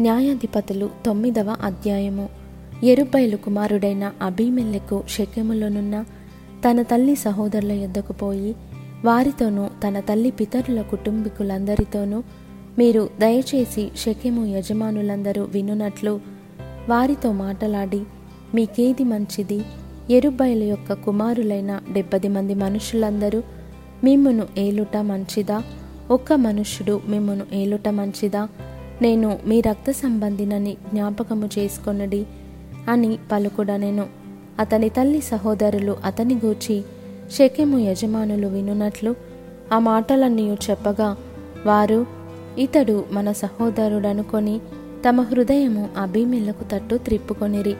న్యాయాధిపతులు తొమ్మిదవ అధ్యాయము. ఎరుబైలు కుమారుడైన అభిమెల్లెకు శక్యములోనున్న తన తల్లి సహోదరుల యొద్దకు పోయి వారితోనూ తన తల్లి పితరుల కుటుంబీకులందరితోనూ మీరు దయచేసి శక్యము యజమానులందరూ వినునట్లు వారితో మాటలాడి మీకేది మంచిది? ఎరుబ్బైల యొక్క కుమారులైన డెబ్బది మంది మనుషులందరూ మిమ్మును ఏలుట మంచిదా? ఒక్క మనుష్యుడు మిమ్మును ఏలుట మంచిదా? నేను మీ రక్త సంబంధినని జ్ఞాపకము చేసుకొనడి అని పలుకుడనెను అతని తల్లి సహోదరులు అతని గూర్చి శకెము యజమానులు వినునట్లు ఆ మాటలన్నీ చెప్పగా వారు ఇతడు మన సహోదరుడనుకొని తమ హృదయము అభిమెలకు తట్టు త్రిప్పుకొనిరి.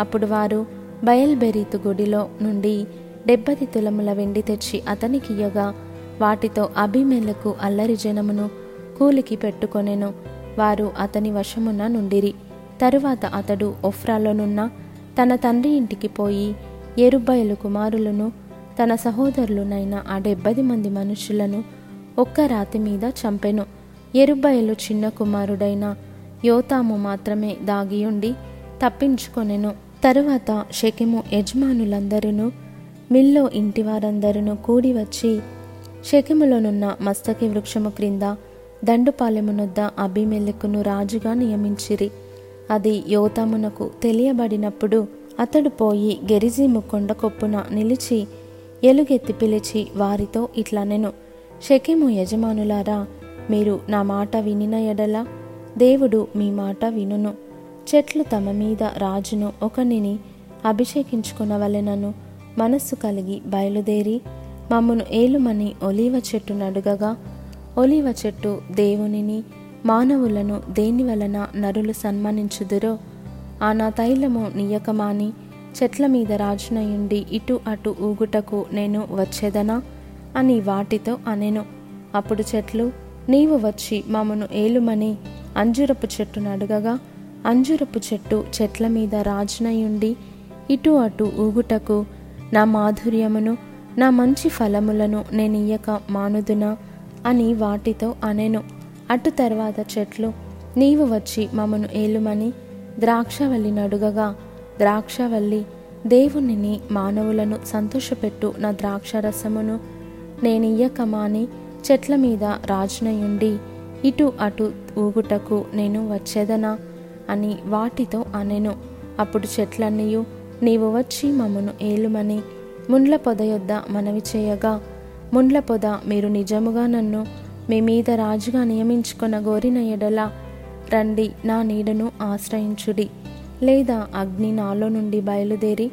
అప్పుడు వారు బయల్బెరీతు గుడిలో నుండి డెబ్బది తులముల వెండి తెచ్చి అతనికియ్యగా వాటితో అభిమెలకు అల్లరి జనమును కూలికి పెట్టుకొనెను. వారు అతని వశమున నుండిరి. తరువాత అతడు ఒఫ్రాలోనున్న తన తండ్రి ఇంటికి పోయి ఎరుబ్బయలు కుమారులను తన సహోదరులునైన ఆ డెబ్బది మంది మనుషులను ఒక్క రాతి మీద చంపెను. ఎరుబ్బయలు చిన్న కుమారుడైన యోతాము మాత్రమే దాగియుండి తప్పించుకొనెను. తరువాత షెకెము యజమానులందరూ మిల్లో ఇంటి వారందరూ కూడి వచ్చి షెకెములోనున్న మస్తకి వృక్షము క్రింద దండుపాలెమునొద్ద అభిమెలెకును రాజుగా నియమించిరి. అది యోతామునకు తెలియబడినప్పుడు అతడు పోయి గెరిజీము కొండ కొప్పున నిలిచి ఎలుగెత్తి పిలిచి వారితో ఇట్లనెను షకిము యజమానులారా మీరు నా మాట వినిన ఎడల దేవుడు మీ మాట వినును. చెట్లు తమ మీద రాజును ఒకనిని అభిషేకించుకునవలెనను. మనస్సు కలిగి బయలుదేరి మమ్మను ఏలుమని ఒలీవ చెట్టు నడుగగా ఒలివ చెట్టు దేవునిని మానవులను దేని వలన నరులు సన్మానించుదురో ఆ నా తైలము నియకమాని చెట్ల మీద రాజునయుండి ఇటు అటు ఊగుటకు నేను వచ్చేదనా? అని వాటితో అనెను. అప్పుడు చెట్లు నీవు వచ్చి మమ్మను ఏలుమని అంజురపు చెట్టును అడగగా అంజురపు చెట్టు చెట్ల మీద రాజునయుండి ఇటు అటు ఊగుటకు నా మాధుర్యమును నా మంచి ఫలములను నేనియ్యక మానుదునా? అని వాటితో అనెను. అటు తర్వాత చెట్లు. నీవు వచ్చి మమ్మను ఏలుమని ద్రాక్షవల్లి నడుగగా. ద్రాక్షవల్లి దేవునిని మానవులను సంతోషపెట్టు నా ద్రాక్షరసమును. నేనియ్యక మాని చెట్ల మీద రాజునయుండి ఇటు అటు ఊగుటకు నేను వచ్చేదనా అని వాటితో అనెను. అప్పుడు చెట్లన్నీయు నీవు వచ్చి మమ్మను ఏలుమని ముండ్ల పొద యొద్ద మనవి చేయగా ముండ్ల పొద మీరు నిజముగా నన్ను మీ మీద రాజుగా నియమించుకున్న గోరిన ఎడల రండి నా నీడను ఆశ్రయించుడి. లేదా అగ్ని నాలో నుండి బయలుదేరి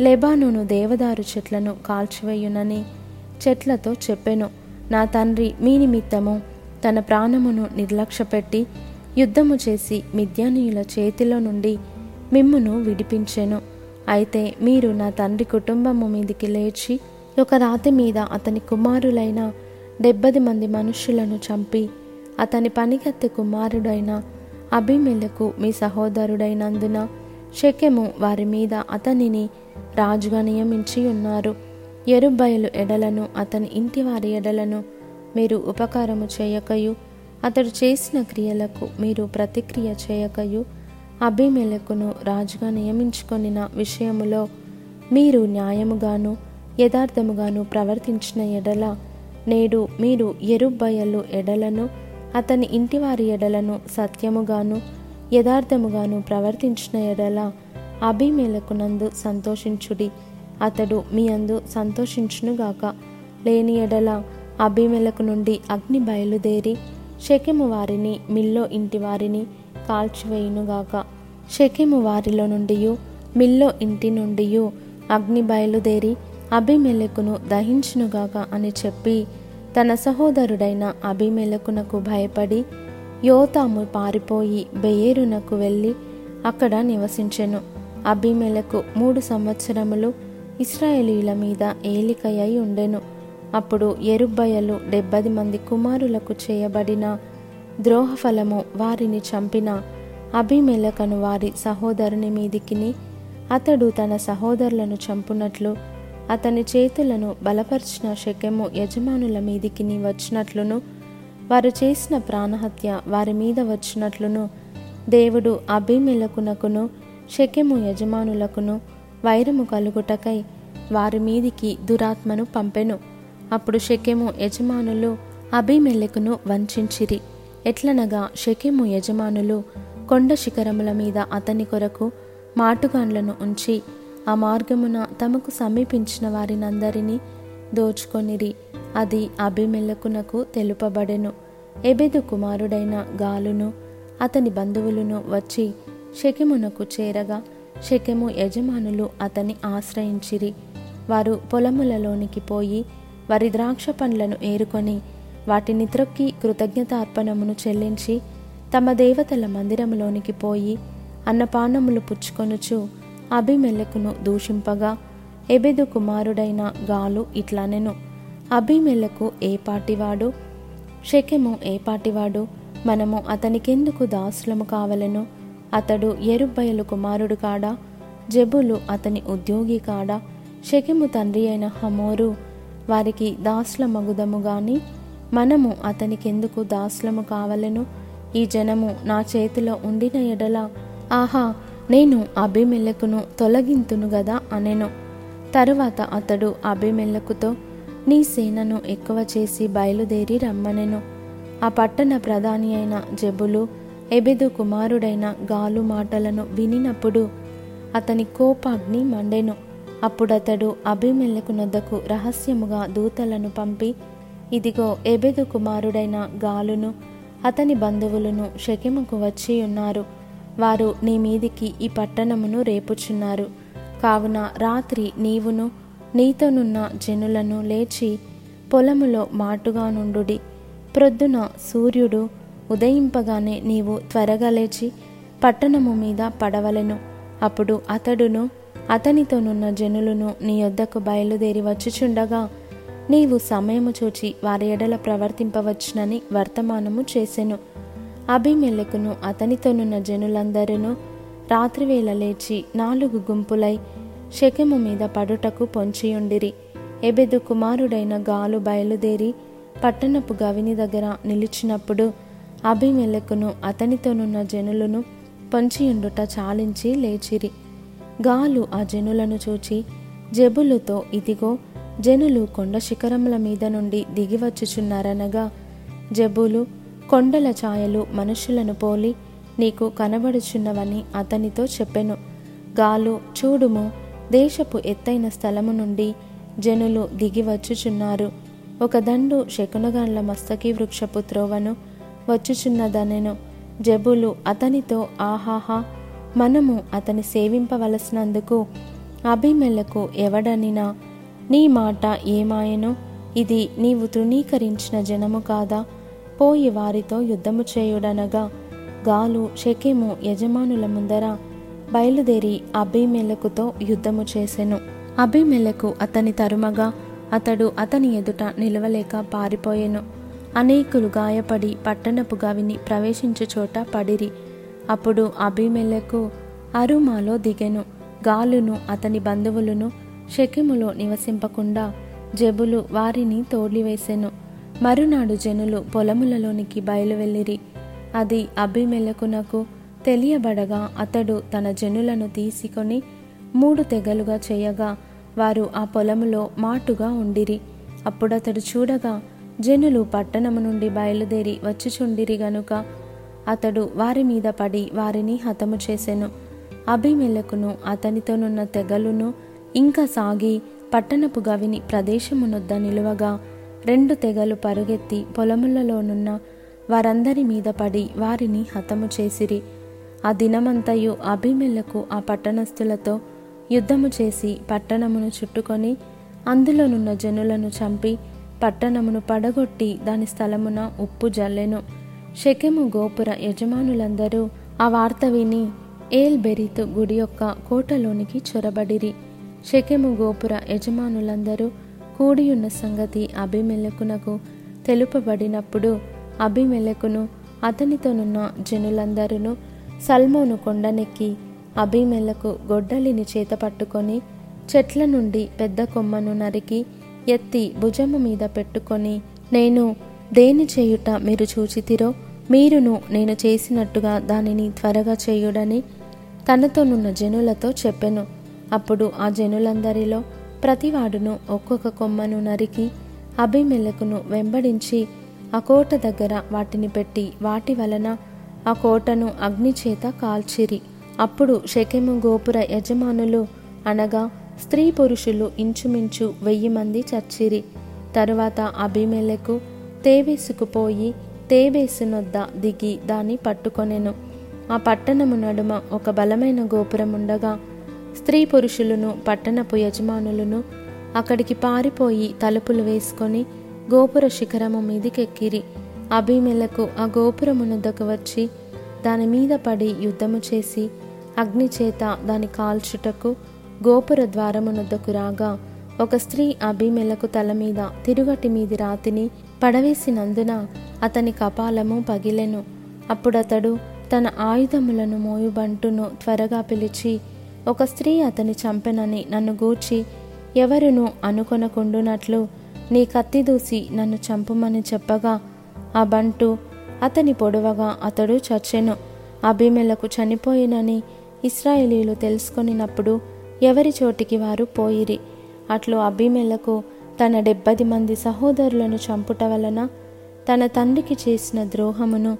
లెబానును దేవదారు చెట్లను కాల్చివేయునని చెట్లతో చెప్పెను. నా తండ్రి మీ నిమిత్తము తన ప్రాణమును నిర్లక్ష్యపెట్టి యుద్ధము చేసి మిద్యానీయుల చేతిలో నుండి మిమ్మును విడిపించెను. అయితే మీరు నా తండ్రి కుటుంబము మీదికి లేచి ఒక రాతి మీద అతని కుమారులైన డెబ్బది మంది మనుషులను చంపి అతని పనికత్తె కుమారుడైన అభిమెలకు మీ సహోదరుడైనందున షెకెము వారి మీద అతనిని రాజుగా నియమించి ఉన్నారు. ఎరుబయలు ఎడలను అతని ఇంటి వారి ఎడలను మీరు ఉపకారము చేయకయు అతడు చేసిన క్రియలకు మీరు ప్రతిక్రియ చేయకయు అభిమెలకును రాజుగా నియమించుకొనిన విషయములో మీరు న్యాయముగాను యథార్థముగాను ప్రవర్తించిన ఎడల నేడు మీరు ఎరుబ్బయలు ఎడలను అతని ఇంటివారి ఎడలను సత్యముగాను యథార్థముగాను ప్రవర్తించిన ఎడల అభిమేలకునందు సంతోషించుడి. అతడు మీ అందు సంతోషించునుగాక. లేని ఎడల అభిమేలకు నుండి అగ్ని బయలుదేరి షకెము వారిని మిల్లో ఇంటి వారిని కాల్చివేయునుగాక. షెకెము వారిలో నుండి మిల్లో ఇంటి నుండి అగ్ని బయలుదేరి అభిమెలకును దహించునుగాక అని చెప్పి తన సహోదరుడైన అభిమెలకునకు భయపడి యోతాము పారిపోయి బెయేరునకు వెళ్ళి అక్కడ నివసించెను. అభిమెలకు మూడు సంవత్సరములు ఇస్రాయేలీల మీద ఏలికయ్యై ఉండెను. అప్పుడు ఎరుబ్బయలు డెబ్బది మంది కుమారులకు చేయబడిన ద్రోహఫలము వారిని చంపిన అభిమెలకను వారి సహోదరుని మీదికిని అతడు తన సహోదరులను చంపునట్లు అతని చేతులను బలపరిచిన శకెము యజమానుల మీదికిని వచ్చినట్లును. వారు చేసిన ప్రాణహత్య వారి మీద వచ్చినట్లును. దేవుడు అభిమెలకునకును శకెము యజమానులకును వైరము కలుగుటకై వారి మీదికి దురాత్మను పంపెను. అప్పుడు శకెము యజమానులు అభిమెలకును వంచిరి ఎట్లనగా శకెము యజమానులు కొండ శిఖరముల మీద అతని కొరకు మాటుగాండ్లను ఉంచి ఆ మార్గమున తమకు సమీపించిన వారినందరినీ దోచుకొనిరి. అది అభిమెలకునకు తెలుపబడెను. ఎబెదు కుమారుడైన గాలును అతని బంధువులను వచ్చి షెకెమునకు చేరగా షెకెము యజమానులు అతని ఆశ్రయించిరి. వారు పొలములలోనికి పోయి వారి ద్రాక్ష పండ్లను ఏరుకొని వాటిని త్రొక్కి కృతజ్ఞతార్పణమును చెల్లించి తమ దేవతల మందిరములోనికి పోయి అన్నపానములు పుచ్చుకొనుచు అభిమెలకును దూషింపగా. ఎబెదు కుమారుడైన గాలు ఇట్లనెను. అభిమెలకు ఏ పాటివాడు? షెకెము ఏ పాటివాడు? మనము అతనికెందుకు దాసులము కావలను? అతడు ఎరుబ్బయలు కుమారుడు కాడా? జబులు అతని ఉద్యోగి కాడా? షెకెము తండ్రి అయిన హమోరు వారికి దాసుల మగుదము గాని మనము అతనికెందుకు దాసులము కావలను? ఈ జనము నా చేతిలో ఉండిన ఎడల ఆహా నేను అభిమెల్లకును తొలగింతును గదా అనెను. తరువాత అతడు అభిమెల్లకుతో నీ సేనను ఎక్కువ చేసి బయలుదేరి రమ్మనెను. ఆ పట్టణ ప్రధాని అయిన జబులు ఎబెదు కుమారుడైన గాలు మాటలను వినినప్పుడు అతని కోపాగ్ని మండెను. అప్పుడతడు అభిమెల్లకు నొద్దకు రహస్యముగా దూతలను పంపి ఇదిగో ఎబెదు కుమారుడైన గాలును అతని బంధువులను షకెముకు వచ్చి ఉన్నారు. వారు నీ మీదికి ఈ పట్టణమును రేపుచున్నారు. కావున రాత్రి నీవును నీతోనున్న జనులను లేచి పొలములో మాటుగా నుండుడి. ప్రొద్దున సూర్యుడు ఉదయింపగానే నీవు త్వరగా లేచి పట్టణము మీద పడవలను. అప్పుడు అతడును అతనితోనున్న జనులను నీ యొద్దకు బయలుదేరి వచ్చుచుండగా నీవు సమయము చూచి వారి ఎడల ప్రవర్తింపవచ్చునని వర్తమానము చేసెను. అభిమెలకును అతనితోనున్న జనులందరూ రాత్రివేళ లేచి నాలుగు గుంపులై శకము మీద పడుటకు పొంచియుండిరి. ఎబెదు కుమారుడైన గాలు బయలుదేరి పట్టణపు గవిని దగ్గర నిలిచినప్పుడు అభిమెలకును అతనితోనున్న జనులను పొంచియుండుట చాలించి లేచిరి. గాలు ఆ జనులను చూచి జబులుతో ఇదిగో జనులు కొండ శిఖరముల మీద నుండి దిగివచ్చుచున్నారనగా జబులు కొండల ఛాయలు మనుషులను పోలి నీకు కనబడుచున్నవని అతనితో చెప్పెను. గాలు చూడుము దేశపు ఎత్తైన స్థలము నుండి జనులు దిగివచ్చుచున్నారు ఒక దండు శకునగాండ్ల మస్తకి వృక్షపు త్రోవను వచ్చుచున్నదనెను జబులు అతనితో ఆహాహా మనము అతని సేవింపవలసినందుకు అభిమెలకు ఎవడనినా నీ మాట ఏమాయను? ఇది నీవు తృణీకరించిన జనము కాదా? పోయి వారితో యుద్ధము చేయుడనగా గాలు షెకెము యజమానుల ముందర బయలుదేరి అభిమెలకుతో యుద్ధము చేసెను. అభిమెలకు అతని తరుమగా అతడు అతని ఎదుట నిలవలేక పారిపోయెను. అనేకులు గాయపడి పట్టణపు గవిని ప్రవేశించు చోట పడిరి. అప్పుడు అభిమెలకు అరుమాలో దిగెను. గాలును అతని బంధువులను షెకెములో నివసింపకుండా జబులు వారిని తోలివేసెను మరునాడు జనులు పొలములలోనికి బయలువెళ్ళిరి. అది అభిమెలకునకు తెలియబడగా అతడు తన జనులను తీసుకొని మూడు తెగలుగా చేయగా వారు ఆ పొలములో మాటుగా ఉండిరి. అప్పుడతడు చూడగా జనులు పట్టణము నుండి బయలుదేరి వచ్చిచుండిరి గనుక అతడు వారి మీద పడి వారిని హతము చేసెను. అభిమెలకును అతనితోనున్న తెగలును ఇంకా సాగి పట్టణపు గవిని ప్రదేశమునొద్ద నిలువగా రెండు తెగలు పరుగెత్తి పొలములలోనున్న వారందరి మీద పడి వారిని హతము చేసిరి. ఆ దినమంతయు అభిమెలకు ఆ పట్టణస్థులతో యుద్ధము చేసి పట్టణమును చుట్టుకొని అందులోనున్న జనులను చంపి పట్టణమును పడగొట్టి దాని స్థలమున ఉప్పు జల్లెను. షెకెము గోపుర యజమానులందరూ ఆ వార్త విని ఏల్ బెరీతు గుడి యొక్క కోటలోనికి చొరబడిరి. షెకెము గోపుర యజమానులందరూ కూడియున్న సంగతి అభిమెలకునకు తెలుపబడినప్పుడు అభిమెలకును అతనితోనున్న జనులందరూ సల్మోను కొండనెక్కి అభిమెలకు గొడ్డలిని చేత పట్టుకొని చెట్ల నుండి పెద్ద కొమ్మను నరికి ఎత్తి భుజము మీద పెట్టుకొని నేను దేని చేయుట మీరు చూచితిరో మీరును నేను చేసినట్టుగా దానిని త్వరగా చేయుడని తనతోనున్న జనులతో చెప్పెను. అప్పుడు ఆ జనులందరిలో ప్రతివాడును ఒక్కొక్క కొమ్మను నరికి అభిమెలకును వెంబడించి ఆ కోట దగ్గర వాటిని పెట్టి వాటి వలన ఆ కోటను అగ్నిచేత కాల్చిరి. అప్పుడు షెకెము గోపుర యజమానులు అనగా స్త్రీ పురుషులు ఇంచుమించు వెయ్యి మంది చచ్చిరి. తరువాత అభిమెలకు తేవేసుకుపోయి తేవేసునొద్ద దిగి దాన్ని పట్టుకొనెను. ఆ పట్టణము నడుమ ఒక బలమైన గోపురం ఉండగా స్త్రీ పురుషులను పట్టణపు యజమానులను అక్కడికి పారిపోయి తలుపులు వేసుకొని గోపుర శిఖరము మీదికెక్కిరి. అభిమెలకు ఆ గోపురమునొద్దకు వచ్చి దాని మీద పడి యుద్ధము చేసి అగ్ని చేత దాని కాల్చుటకు గోపుర ద్వారమునొద్దకు రాగా ఒక స్త్రీ అభిమెలకు తల మీద తిరుగటి మీది రాతిని పడవేసినందున అతని కపాలము పగిలెను. అప్పుడతడు తన ఆయుధములను మోయుబంటును త్వరగా పిలిచి ఒక స్త్రీ అతని చంపెనని నన్ను గూర్చి ఎవరును అనుకొనకుండునట్లు నీ కత్తి దూసి నన్ను చంపమని చెప్పగా ఆ బంటు అతని పొడవగా అతడు చచ్చెను. అభిమెలకు చనిపోయినని ఇస్రాయేలీలు తెలుసుకొనినప్పుడు ఎవరి చోటికి వారు పోయిరి? అట్లు అభిమెలకు తన డెబ్బది మంది సహోదరులను చంపుట వలన తన తండ్రికి చేసిన ద్రోహమును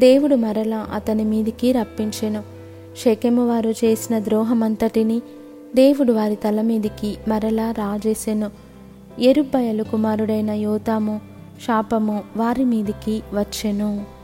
దేవుడు మరలా అతని మీదికి రప్పించెను. షెకెము వారు చేసిన ద్రోహమంతటిని దేవుడు వారి తల మీదికి మరలా రాజేసెను. ఎరుబ్బయలు కుమారుడైన యోతాము శాపము వారి మీదికి వచ్చెను.